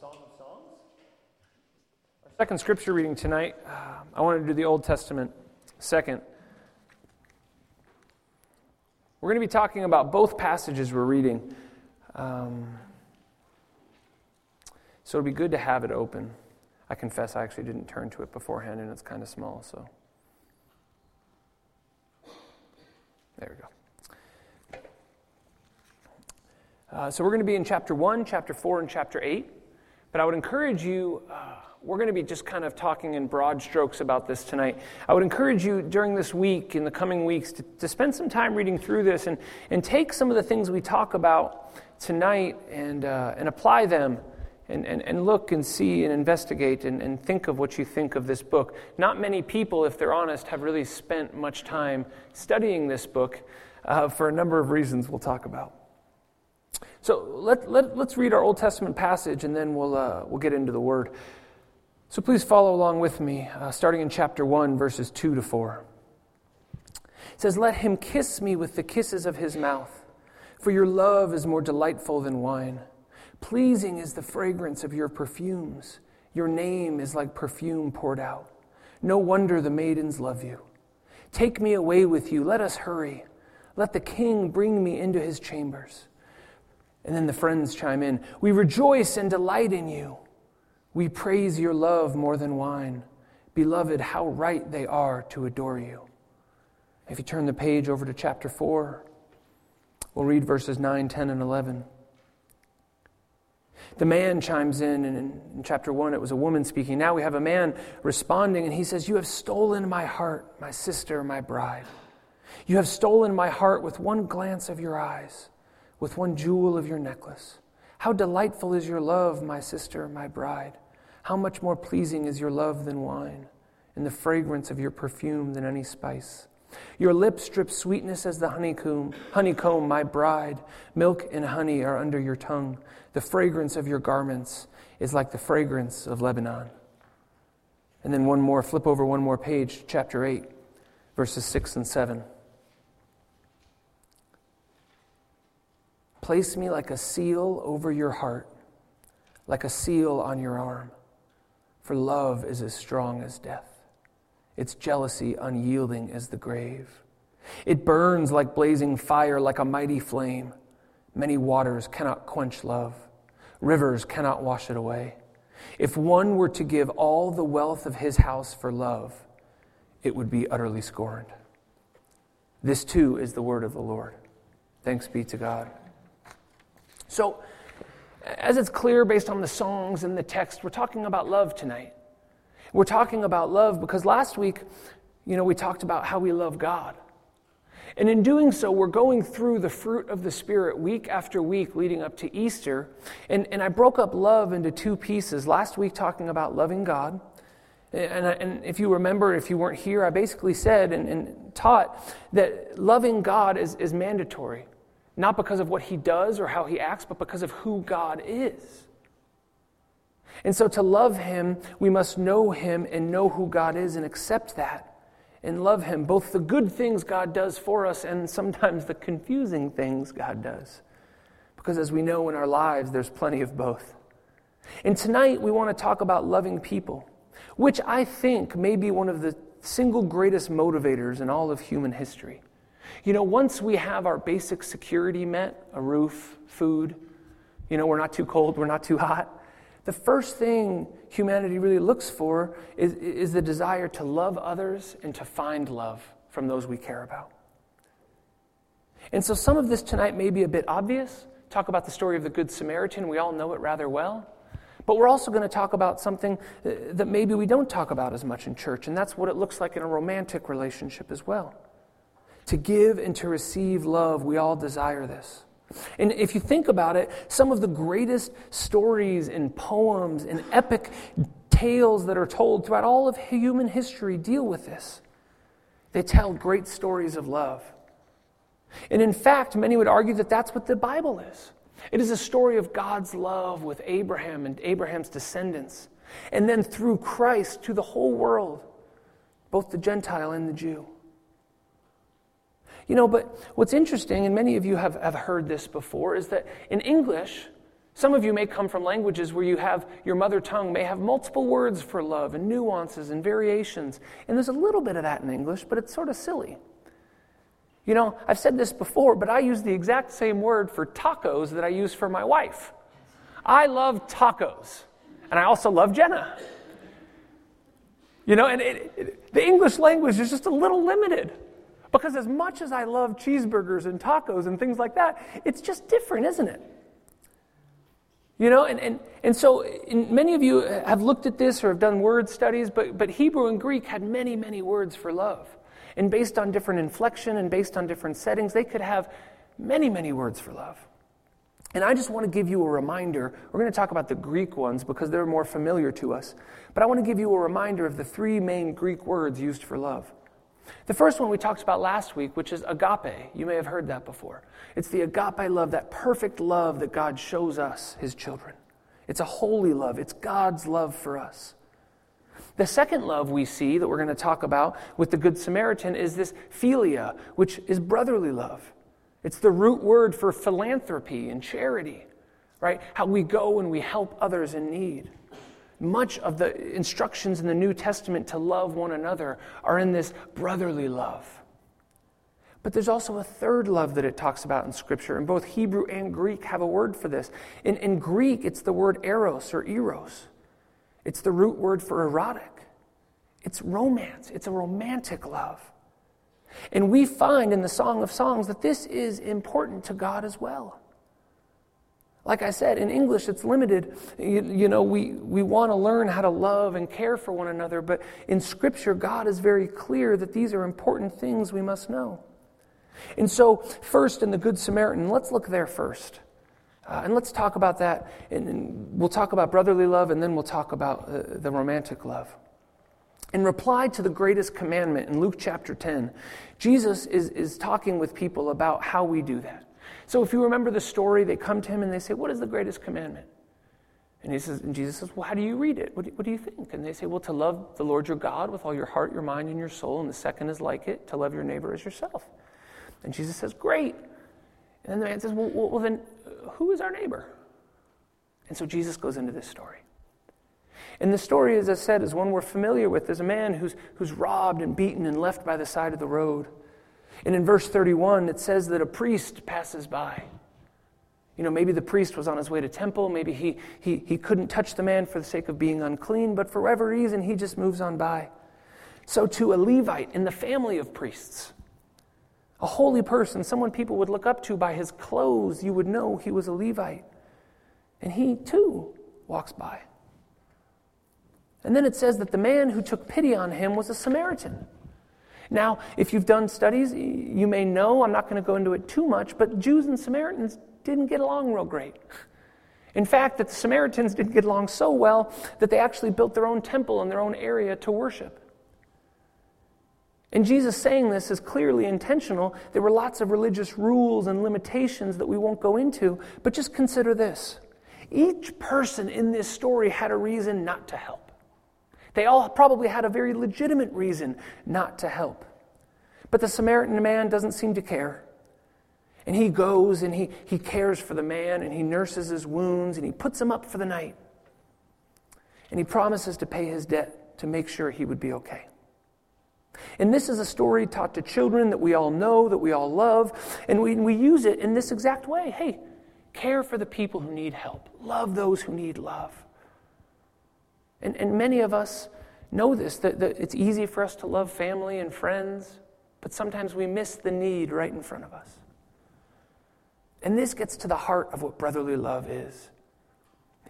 Song of Songs. Our second scripture reading tonight, uh, I wanted to do the Old Testament second. We're going to be talking about both passages we're reading. Um, so it'd be good to have it open. I confess I actually didn't turn to it beforehand and it's kind of small, so. There we go. Uh, so we're going to be in chapter 1, chapter 4, and chapter 8. But I would encourage you, uh, we're going to be just kind of talking in broad strokes about this tonight. I would encourage you during this week, in the coming weeks, to, to spend some time reading through this and, and take some of the things we talk about tonight and, uh, and apply them and, and, and look and see and investigate and, and think of what you think of this book. Not many people, if they're honest, have really spent much time studying this book uh, for a number of reasons we'll talk about. So let, let, let's read our Old Testament passage and then we'll, uh, we'll get into the Word. So please follow along with me, uh, starting in chapter 1, verses 2 to 4. It says, Let him kiss me with the kisses of his mouth, for your love is more delightful than wine. Pleasing is the fragrance of your perfumes. Your name is like perfume poured out. No wonder the maidens love you. Take me away with you. Let us hurry. Let the king bring me into his chambers. And then the friends chime in We rejoice and delight in you. We praise your love more than wine. Beloved, how right they are to adore you. If you turn the page over to chapter 4, we'll read verses 9, 10, and 11. The man chimes in, and in chapter 1, it was a woman speaking. Now we have a man responding, and he says, You have stolen my heart, my sister, my bride. You have stolen my heart with one glance of your eyes with one jewel of your necklace. How delightful is your love, my sister, my bride. How much more pleasing is your love than wine, and the fragrance of your perfume than any spice. Your lips drip sweetness as the honeycomb, honeycomb, my bride. Milk and honey are under your tongue. The fragrance of your garments is like the fragrance of Lebanon. And then one more, flip over one more page, chapter 8, verses 6 and 7. Place me like a seal over your heart, like a seal on your arm. For love is as strong as death, its jealousy unyielding as the grave. It burns like blazing fire, like a mighty flame. Many waters cannot quench love, rivers cannot wash it away. If one were to give all the wealth of his house for love, it would be utterly scorned. This too is the word of the Lord. Thanks be to God. So, as it's clear based on the songs and the text, we're talking about love tonight. We're talking about love because last week, you know, we talked about how we love God. And in doing so, we're going through the fruit of the Spirit week after week leading up to Easter. And, and I broke up love into two pieces. Last week, talking about loving God. And, and if you remember, if you weren't here, I basically said and, and taught that loving God is, is mandatory not because of what he does or how he acts, but because of who God is. And so to love him, we must know him and know who God is and accept that and love him, both the good things God does for us and sometimes the confusing things God does. Because as we know in our lives, there's plenty of both. And tonight we want to talk about loving people, which I think may be one of the single greatest motivators in all of human history. You know, once we have our basic security met a roof, food, you know, we're not too cold, we're not too hot the first thing humanity really looks for is, is the desire to love others and to find love from those we care about. And so some of this tonight may be a bit obvious. Talk about the story of the Good Samaritan. We all know it rather well. But we're also going to talk about something uh, that maybe we don't talk about as much in church, and that's what it looks like in a romantic relationship as well. To give and to receive love, we all desire this. And if you think about it, some of the greatest stories and poems and epic tales that are told throughout all of human history deal with this. They tell great stories of love. And in fact, many would argue that that's what the Bible is. It is a story of God's love with Abraham and Abraham's descendants, and then through Christ to the whole world, both the Gentile and the Jew. You know, but what's interesting, and many of you have, have heard this before, is that in English, Some of you may come from languages where you have your mother tongue may have multiple words for love and nuances and variations. And there's a little bit of that in English, but it's sort of silly. You know, I've said this before, but I use the exact same word for tacos that I use for my wife. I love tacos, and I also love Jenna. You know, and it, it, the English language is just a little limited. Because as much as I love cheeseburgers and tacos and things like that, it's just different, isn't it? You know, and, and, and so many of you have looked at this or have done word studies, but, but Hebrew and Greek had many, many words for love. And based on different inflection and based on different settings, they could have many, many words for love. And I just want to give you a reminder. We're going to talk about the Greek ones because they're more familiar to us. But I want to give you a reminder of the three main Greek words used for love. The first one we talked about last week, which is agape. You may have heard that before. It's the agape love, that perfect love that God shows us, his children. It's a holy love, it's God's love for us. The second love we see that we're going to talk about with the Good Samaritan is this philia, which is brotherly love. It's the root word for philanthropy and charity, right? How we go and we help others in need. Much of the instructions in the New Testament to love one another are in this brotherly love. But there's also a third love that it talks about in Scripture, and both Hebrew and Greek have a word for this. In, in Greek, it's the word eros or eros, it's the root word for erotic. It's romance, it's a romantic love. And we find in the Song of Songs that this is important to God as well. Like I said, in English it's limited. You, you, know, we, we want to learn how to love and care for one another, but in Scripture, God is very clear that these are important things we must know. And so, first in the Good Samaritan, let's look there first. Uh, and let's talk about that. And, and, we'll talk about brotherly love, and then we'll talk about uh, the romantic love. In reply to the greatest commandment in Luke chapter 10, Jesus is, is talking with people about how we do that. So if you remember the story, they come to him and they say, What is the greatest commandment? And, he says, and Jesus says, Well, how do you read it? What do, what do you think? And they say, Well, to love the Lord your God with all your heart, your mind, and your soul. And the second is like it, to love your neighbor as yourself. And Jesus says, Great. And then the man says, Well, well, well then uh, who is our neighbor? And so Jesus goes into this story. And the story, as I said, is one we're familiar with. There's a man who's, who's robbed and beaten and left by the side of the road. And in verse 31, it says that a priest passes by. You know, maybe the priest was on his way to temple. Maybe he, he, he couldn't touch the man for the sake of being unclean, but for whatever reason, he just moves on by. So, to a Levite in the family of priests, a holy person, someone people would look up to by his clothes, you would know he was a Levite. And he too walks by. And then it says that the man who took pity on him was a Samaritan. Now, if you've done studies, you may know, I'm not going to go into it too much, but Jews and Samaritans didn't get along real great. In fact, that the Samaritans didn't get along so well that they actually built their own temple in their own area to worship. And Jesus saying this is clearly intentional. There were lots of religious rules and limitations that we won't go into, but just consider this. Each person in this story had a reason not to help. They all probably had a very legitimate reason not to help. But the Samaritan man doesn't seem to care. And he goes and he, he cares for the man and he nurses his wounds and he puts him up for the night. And he promises to pay his debt to make sure he would be okay. And this is a story taught to children that we all know, that we all love, and we, we use it in this exact way. Hey, care for the people who need help, love those who need love. And, and many of us know this that, that it's easy for us to love family and friends, but sometimes we miss the need right in front of us. And this gets to the heart of what brotherly love is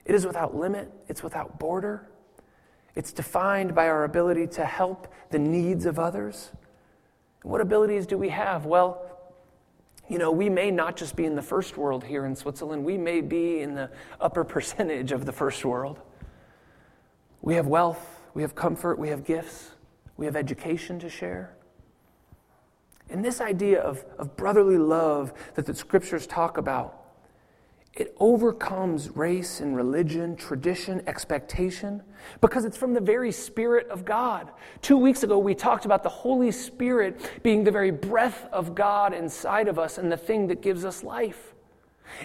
it is without limit, it's without border, it's defined by our ability to help the needs of others. What abilities do we have? Well, you know, we may not just be in the first world here in Switzerland, we may be in the upper percentage of the first world. We have wealth, we have comfort, we have gifts, we have education to share. And this idea of, of brotherly love that the scriptures talk about, it overcomes race and religion, tradition, expectation, because it's from the very Spirit of God. Two weeks ago, we talked about the Holy Spirit being the very breath of God inside of us and the thing that gives us life.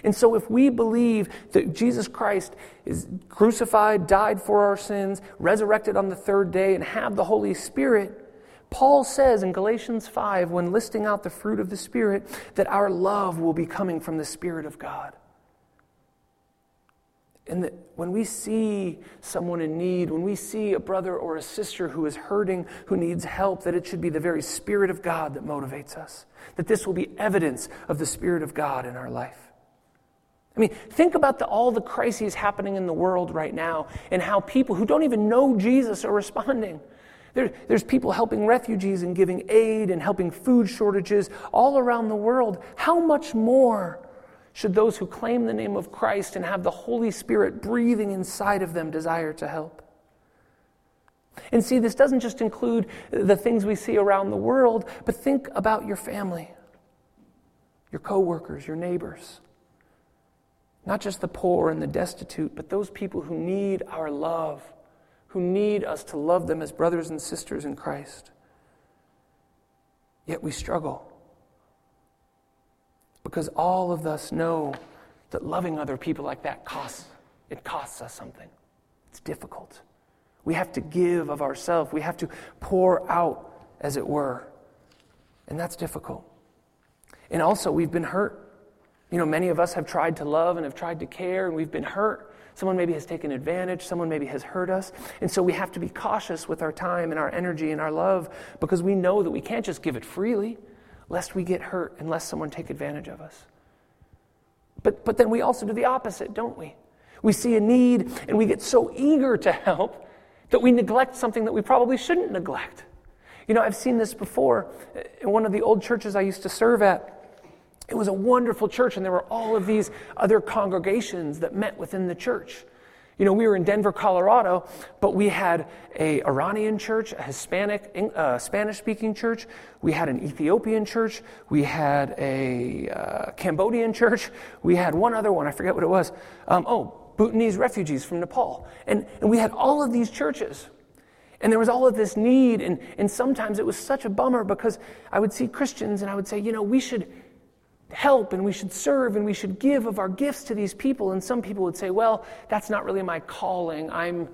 And so, if we believe that Jesus Christ is crucified, died for our sins, resurrected on the third day, and have the Holy Spirit, Paul says in Galatians 5, when listing out the fruit of the Spirit, that our love will be coming from the Spirit of God. And that when we see someone in need, when we see a brother or a sister who is hurting, who needs help, that it should be the very Spirit of God that motivates us. That this will be evidence of the Spirit of God in our life. I mean, think about the, all the crises happening in the world right now and how people who don't even know Jesus are responding. There, there's people helping refugees and giving aid and helping food shortages all around the world. How much more should those who claim the name of Christ and have the Holy Spirit breathing inside of them desire to help? And see, this doesn't just include the things we see around the world, but think about your family, your coworkers, your neighbors. Not just the poor and the destitute, but those people who need our love, who need us to love them as brothers and sisters in Christ. Yet we struggle. Because all of us know that loving other people like that costs it costs us something. It's difficult. We have to give of ourselves. We have to pour out, as it were. And that's difficult. And also, we've been hurt. You know, many of us have tried to love and have tried to care, and we've been hurt. Someone maybe has taken advantage, someone maybe has hurt us. And so we have to be cautious with our time and our energy and our love because we know that we can't just give it freely lest we get hurt and lest someone take advantage of us. But, but then we also do the opposite, don't we? We see a need and we get so eager to help that we neglect something that we probably shouldn't neglect. You know, I've seen this before in one of the old churches I used to serve at. It was a wonderful church, and there were all of these other congregations that met within the church. You know, we were in Denver, Colorado, but we had a Iranian church, a Hispanic, uh, Spanish-speaking church. We had an Ethiopian church. We had a uh, Cambodian church. We had one other one. I forget what it was. Um, oh, Bhutanese refugees from Nepal. And, and we had all of these churches. And there was all of this need. And, and sometimes it was such a bummer because I would see Christians and I would say, you know, we should help and we should serve and we should give of our gifts to these people. And some people would say, well, that's not really my calling. I'm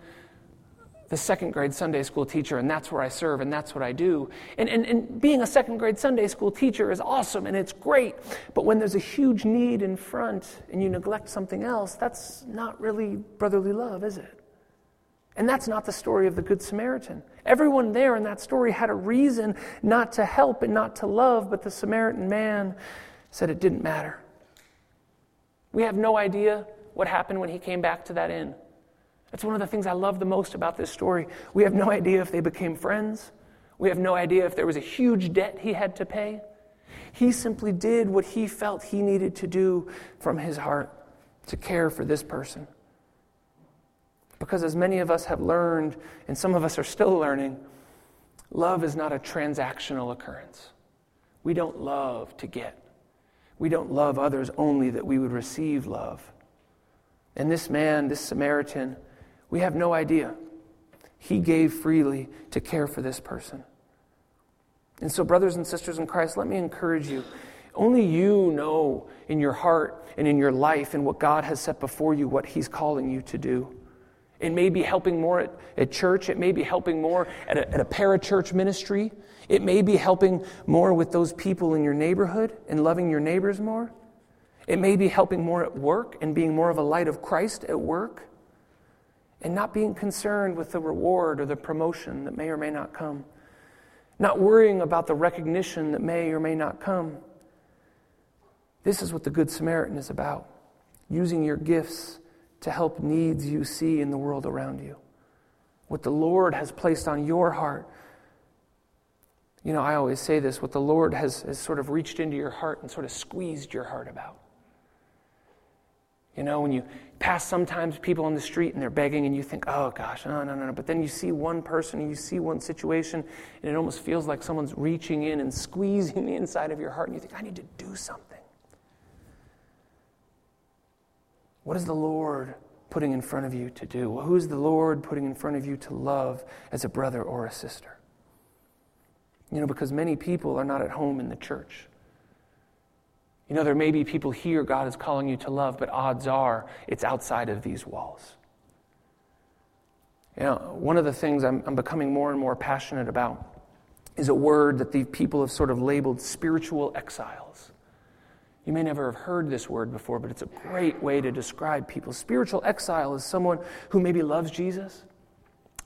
the second grade Sunday school teacher, and that's where I serve, and that's what I do. And, and, and being a second grade Sunday school teacher is awesome and it's great. But when there's a huge need in front and you neglect something else, that's not really brotherly love, is it? And that's not the story of the Good Samaritan. Everyone there in that story had a reason not to help and not to love, but the Samaritan man said it didn't matter. We have no idea what happened when he came back to that inn. That's one of the things I love the most about this story. We have no idea if they became friends. We have no idea if there was a huge debt he had to pay. He simply did what he felt he needed to do from his heart to care for this person. Because as many of us have learned, and some of us are still learning, love is not a transactional occurrence. We don't love to get. We don't love others only that we would receive love. And this man, this Samaritan, we have no idea. He gave freely to care for this person. And so, brothers and sisters in Christ, let me encourage you. Only you know in your heart and in your life and what God has set before you what He's calling you to do. It may be helping more at, at church, it may be helping more at a, at a parachurch ministry. It may be helping more with those people in your neighborhood and loving your neighbors more. It may be helping more at work and being more of a light of Christ at work and not being concerned with the reward or the promotion that may or may not come. Not worrying about the recognition that may or may not come. This is what the Good Samaritan is about using your gifts to help needs you see in the world around you. What the Lord has placed on your heart you know, I always say this what the Lord has, has sort of reached into your heart and sort of squeezed your heart about. You know, when you pass sometimes people on the street and they're begging and you think, oh gosh, no, no, no, no. But then you see one person and you see one situation and it almost feels like someone's reaching in and squeezing the inside of your heart and you think, I need to do something. What is the Lord putting in front of you to do? Well, who's the Lord putting in front of you to love as a brother or a sister? You know, because many people are not at home in the church. You know, there may be people here God is calling you to love, but odds are it's outside of these walls. You know, one of the things I'm, I'm becoming more and more passionate about is a word that the people have sort of labeled spiritual exiles. You may never have heard this word before, but it's a great way to describe people. Spiritual exile is someone who maybe loves Jesus,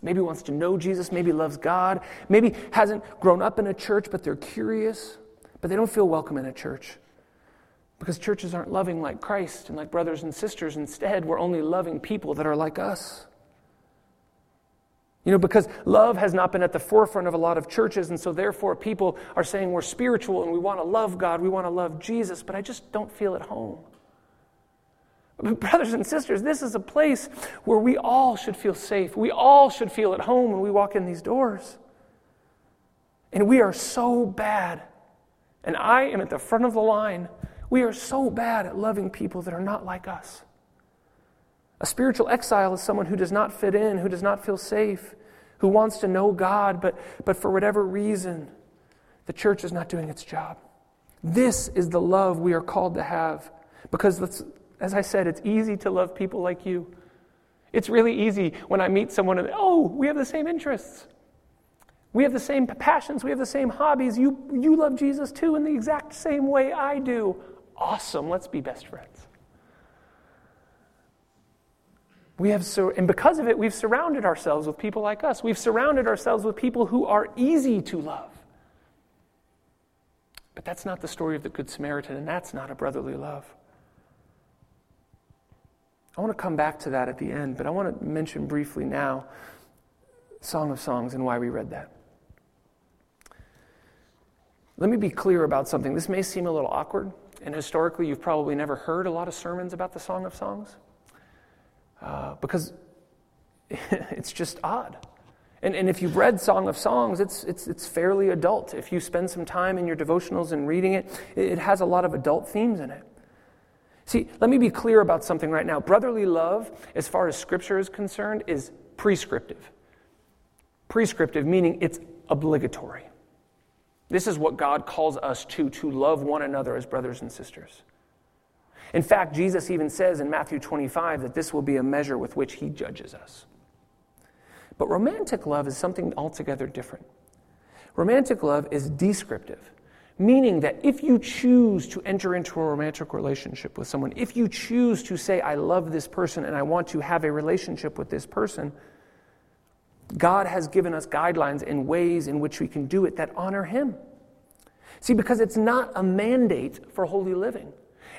maybe wants to know Jesus, maybe loves God, maybe hasn't grown up in a church, but they're curious, but they don't feel welcome in a church. Because churches aren't loving like Christ and like brothers and sisters. Instead, we're only loving people that are like us. You know, because love has not been at the forefront of a lot of churches, and so therefore people are saying we're spiritual and we want to love God, we want to love Jesus, but I just don't feel at home. But brothers and sisters, this is a place where we all should feel safe. We all should feel at home when we walk in these doors. And we are so bad, and I am at the front of the line. We are so bad at loving people that are not like us. A spiritual exile is someone who does not fit in, who does not feel safe, who wants to know God, but, but for whatever reason, the church is not doing its job. This is the love we are called to have. Because, as I said, it's easy to love people like you. It's really easy when I meet someone and, oh, we have the same interests. We have the same passions. We have the same hobbies. You, you love Jesus too in the exact same way I do. Awesome. Let's be best friends. We have sur- and because of it, we've surrounded ourselves with people like us. We've surrounded ourselves with people who are easy to love. But that's not the story of the Good Samaritan, and that's not a brotherly love. I want to come back to that at the end, but I want to mention briefly now Song of Songs and why we read that. Let me be clear about something. This may seem a little awkward, and historically, you've probably never heard a lot of sermons about the Song of Songs uh, because it's just odd. And, and if you've read Song of Songs, it's, it's, it's fairly adult. If you spend some time in your devotionals and reading it, it has a lot of adult themes in it. See, let me be clear about something right now. Brotherly love, as far as Scripture is concerned, is prescriptive. Prescriptive, meaning it's obligatory. This is what God calls us to, to love one another as brothers and sisters. In fact, Jesus even says in Matthew 25 that this will be a measure with which he judges us. But romantic love is something altogether different. Romantic love is descriptive, meaning that if you choose to enter into a romantic relationship with someone, if you choose to say, I love this person and I want to have a relationship with this person, God has given us guidelines and ways in which we can do it that honor Him. See, because it's not a mandate for holy living.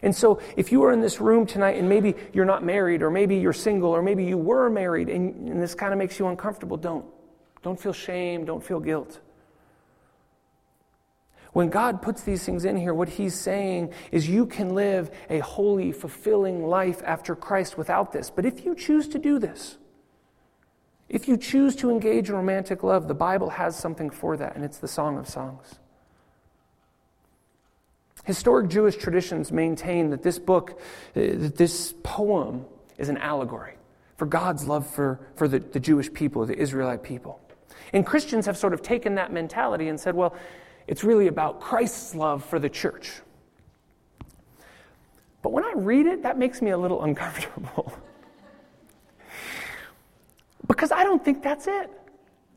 And so, if you are in this room tonight and maybe you're not married, or maybe you're single, or maybe you were married and, and this kind of makes you uncomfortable, don't. Don't feel shame, don't feel guilt. When God puts these things in here, what He's saying is you can live a holy, fulfilling life after Christ without this. But if you choose to do this, if you choose to engage in romantic love, the Bible has something for that, and it's the Song of Songs. Historic Jewish traditions maintain that this book, uh, that this poem, is an allegory for God's love for, for the, the Jewish people, the Israelite people. And Christians have sort of taken that mentality and said, well, it's really about Christ's love for the church. But when I read it, that makes me a little uncomfortable. because I don't think that's it.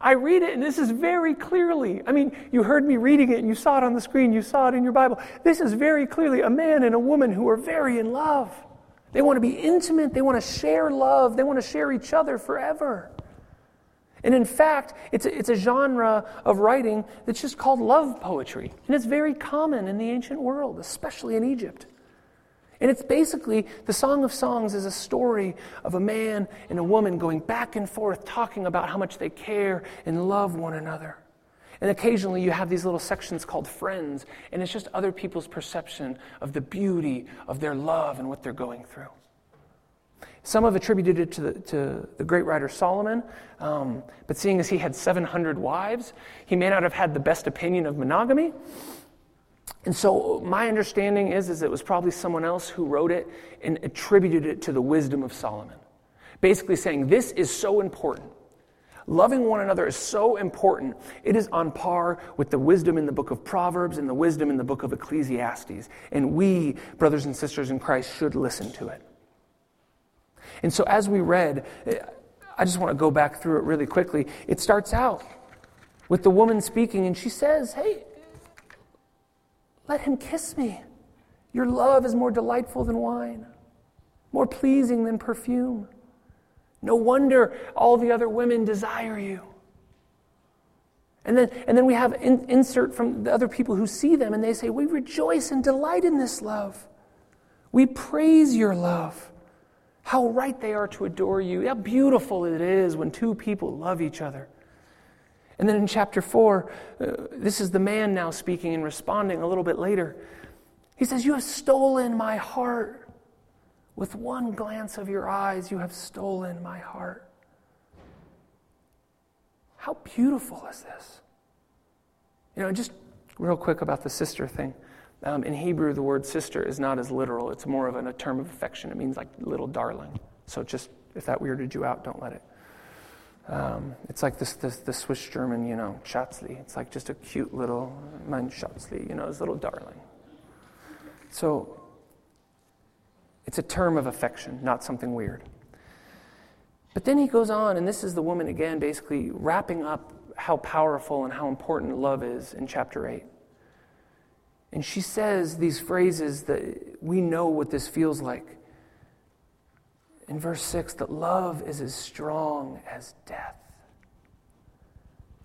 I read it, and this is very clearly. I mean, you heard me reading it, and you saw it on the screen, you saw it in your Bible. This is very clearly a man and a woman who are very in love. They want to be intimate, they want to share love, they want to share each other forever. And in fact, it's a, it's a genre of writing that's just called love poetry. And it's very common in the ancient world, especially in Egypt. And it's basically the Song of Songs is a story of a man and a woman going back and forth talking about how much they care and love one another. And occasionally you have these little sections called friends, and it's just other people's perception of the beauty of their love and what they're going through. Some have attributed it to the, to the great writer Solomon, um, but seeing as he had 700 wives, he may not have had the best opinion of monogamy. And so my understanding is, is it was probably someone else who wrote it and attributed it to the wisdom of Solomon. Basically saying, this is so important. Loving one another is so important. It is on par with the wisdom in the book of Proverbs and the wisdom in the book of Ecclesiastes. And we, brothers and sisters in Christ, should listen to it. And so, as we read, I just want to go back through it really quickly. It starts out with the woman speaking, and she says, Hey, let him kiss me. Your love is more delightful than wine, more pleasing than perfume. No wonder all the other women desire you. And then, and then we have in, insert from the other people who see them, and they say, We rejoice and delight in this love. We praise your love. How right they are to adore you. How beautiful it is when two people love each other. And then in chapter 4, uh, this is the man now speaking and responding a little bit later. He says, You have stolen my heart. With one glance of your eyes, you have stolen my heart. How beautiful is this? You know, just real quick about the sister thing. Um, in Hebrew, the word sister is not as literal, it's more of an, a term of affection. It means like little darling. So just if that weirded you out, don't let it. Um, it's like this, this, the Swiss German, you know, Schatzli. It's like just a cute little, mein Schatzli, you know, his little darling. So it's a term of affection, not something weird. But then he goes on, and this is the woman again, basically wrapping up how powerful and how important love is in chapter 8. And she says these phrases that we know what this feels like. In verse 6, that love is as strong as death.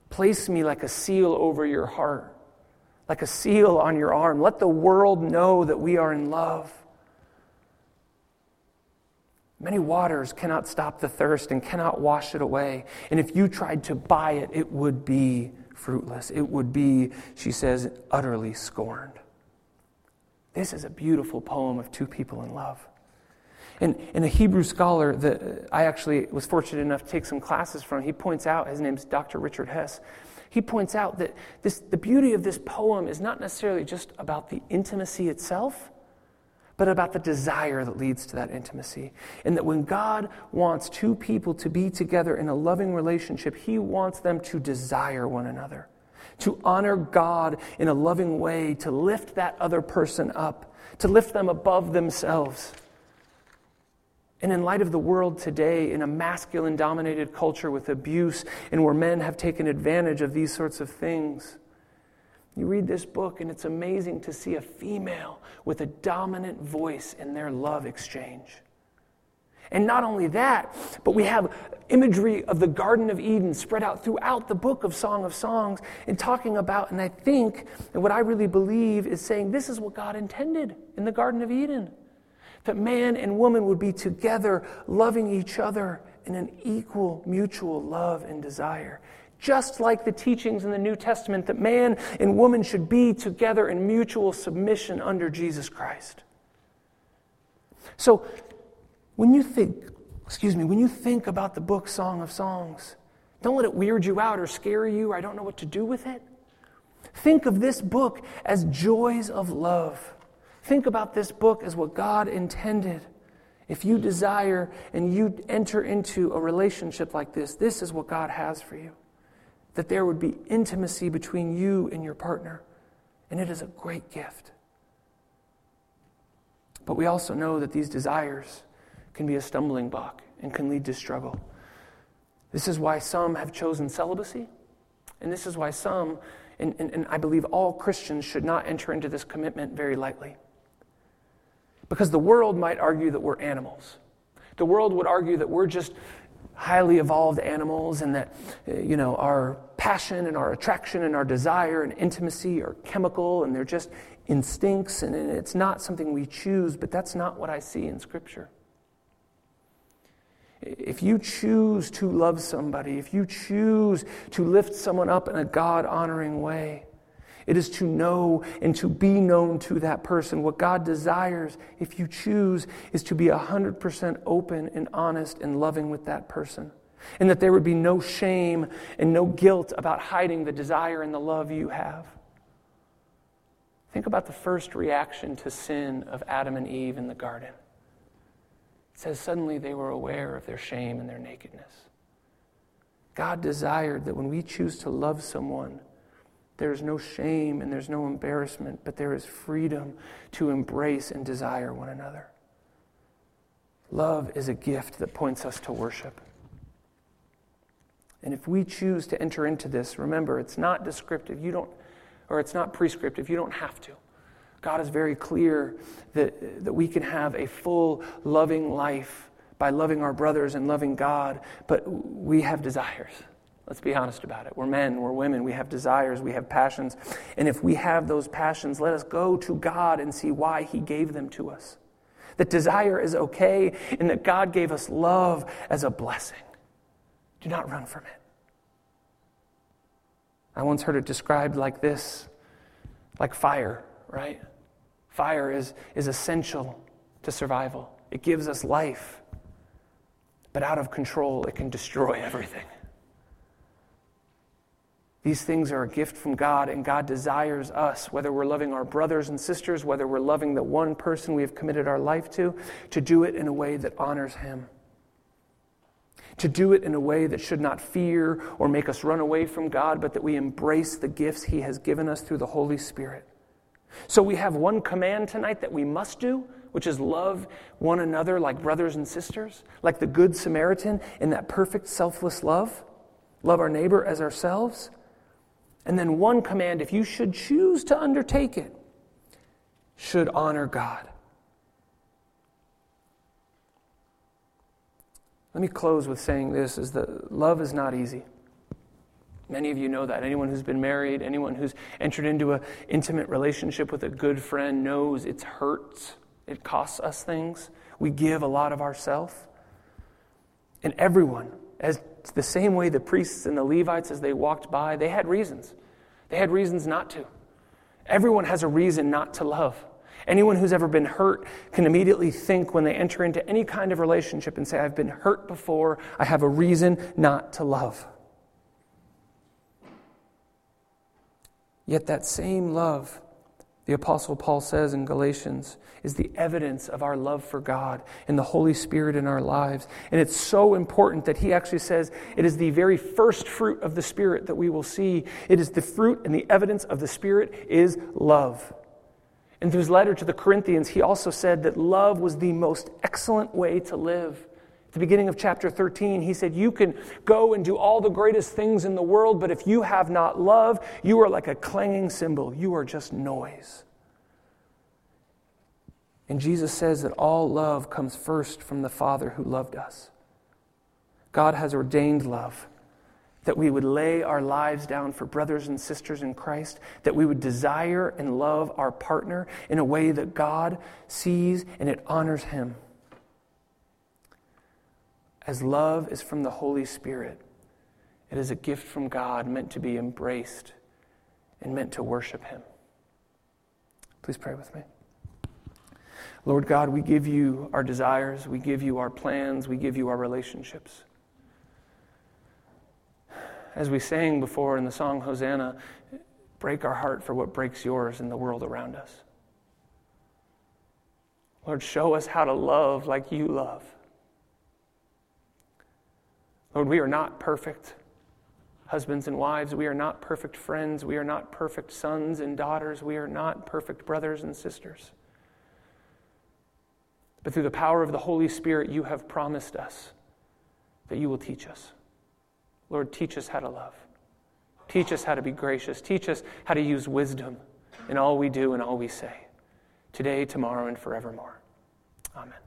Place me like a seal over your heart, like a seal on your arm. Let the world know that we are in love. Many waters cannot stop the thirst and cannot wash it away. And if you tried to buy it, it would be fruitless. It would be, she says, utterly scorned. This is a beautiful poem of two people in love. And, and a Hebrew scholar that uh, I actually was fortunate enough to take some classes from, he points out, his name's Dr. Richard Hess. He points out that this, the beauty of this poem is not necessarily just about the intimacy itself, but about the desire that leads to that intimacy. And that when God wants two people to be together in a loving relationship, He wants them to desire one another, to honor God in a loving way, to lift that other person up, to lift them above themselves. And in light of the world today, in a masculine dominated culture with abuse and where men have taken advantage of these sorts of things, you read this book, and it's amazing to see a female with a dominant voice in their love exchange. And not only that, but we have imagery of the Garden of Eden spread out throughout the book of Song of Songs and talking about, and I think, and what I really believe is saying this is what God intended in the Garden of Eden that man and woman would be together, loving each other in an equal mutual love and desire just like the teachings in the New Testament that man and woman should be together in mutual submission under Jesus Christ. So, when you think, excuse me, when you think about the book Song of Songs, don't let it weird you out or scare you or I don't know what to do with it. Think of this book as joys of love. Think about this book as what God intended. If you desire and you enter into a relationship like this, this is what God has for you that there would be intimacy between you and your partner. And it is a great gift. But we also know that these desires can be a stumbling block and can lead to struggle. This is why some have chosen celibacy, and this is why some, and, and, and, I believe all Christians, should not enter into this commitment very lightly. Because the world might argue that we're animals. The world would argue that we're just highly evolved animals and that uh, you know our passion and our attraction and our desire and intimacy are chemical and they're just instincts and it's not something we choose but that's not what i see in scripture. If you choose to love somebody if you choose to lift someone up in a god honoring way it is to know and to be known to that person. What God desires, if you choose, is to be 100% open and honest and loving with that person. And that there would be no shame and no guilt about hiding the desire and the love you have. Think about the first reaction to sin of Adam and Eve in the garden. It says, suddenly they were aware of their shame and their nakedness. God desired that when we choose to love someone, there is no shame and there's no embarrassment, but there is freedom to embrace and desire one another. Love is a gift that points us to worship. And if we choose to enter into this, remember, it's not descriptive. You don't, or it's not prescriptive. You don't have to. God is very clear that, that we can have a full, loving life by loving our brothers and loving God, but we have desires. Let's be honest about it. We're men, we're women, we have desires, we have passions. And if we have those passions, let us go to God and see why He gave them to us. That desire is okay, and that God gave us love as a blessing. Do not run from it. I once heard it described like this like fire, right? Fire is, is essential to survival, it gives us life. But out of control, it can destroy everything. These things are a gift from God, and God desires us, whether we're loving our brothers and sisters, whether we're loving the one person we have committed our life to, to do it in a way that honors Him. To do it in a way that should not fear or make us run away from God, but that we embrace the gifts He has given us through the Holy Spirit. So we have one command tonight that we must do, which is love one another like brothers and sisters, like the Good Samaritan in that perfect selfless love. Love our neighbor as ourselves. And then one command, if you should choose to undertake it, should honor God. Let me close with saying this is that love is not easy. Many of you know that. Anyone who's been married, anyone who's entered into an intimate relationship with a good friend knows it hurts. It costs us things. We give a lot of ourselves. And everyone, as the same way the priests and the Levites, as they walked by, they had reasons. They had reasons not to. Everyone has a reason not to love. Anyone who's ever been hurt can immediately think when they enter into any kind of relationship and say, I've been hurt before, I have a reason not to love. Yet that same love the Apostle Paul says in Galatians, is the evidence of our love for God and the Holy Spirit in our lives. And it's so important that he actually says it is the very first fruit of the Spirit that we will see. It is the fruit and the evidence of the Spirit is love. In his letter to the Corinthians, he also said that love was the most excellent way to live the beginning of chapter 13, he said, You can go and do all the greatest things in the world, but if you have not love, you are like a clanging cymbal. You are just noise. And Jesus says that all love comes first from the Father who loved us. God has ordained love, that we would lay our lives down for brothers and sisters in Christ, that we would desire and love our partner in a way that God sees and it honors Him as love is from the Holy Spirit. It is a gift from God meant to be embraced and meant to worship Him. Please pray with me. Lord God, we give you our desires, we give you our plans, we give you our relationships. As we sang before in the song Hosanna, break our heart for what breaks yours in the world around us. Lord, show us how to love like you love. Lord, we are not perfect husbands and wives. We are not perfect friends. We are not perfect sons and daughters. We are not perfect brothers and sisters. But through the power of the Holy Spirit, you have promised us that you will teach us. Lord, teach us how to love. Teach us how to be gracious. Teach us how to use wisdom in all we do and all we say, today, tomorrow, and forevermore. Amen.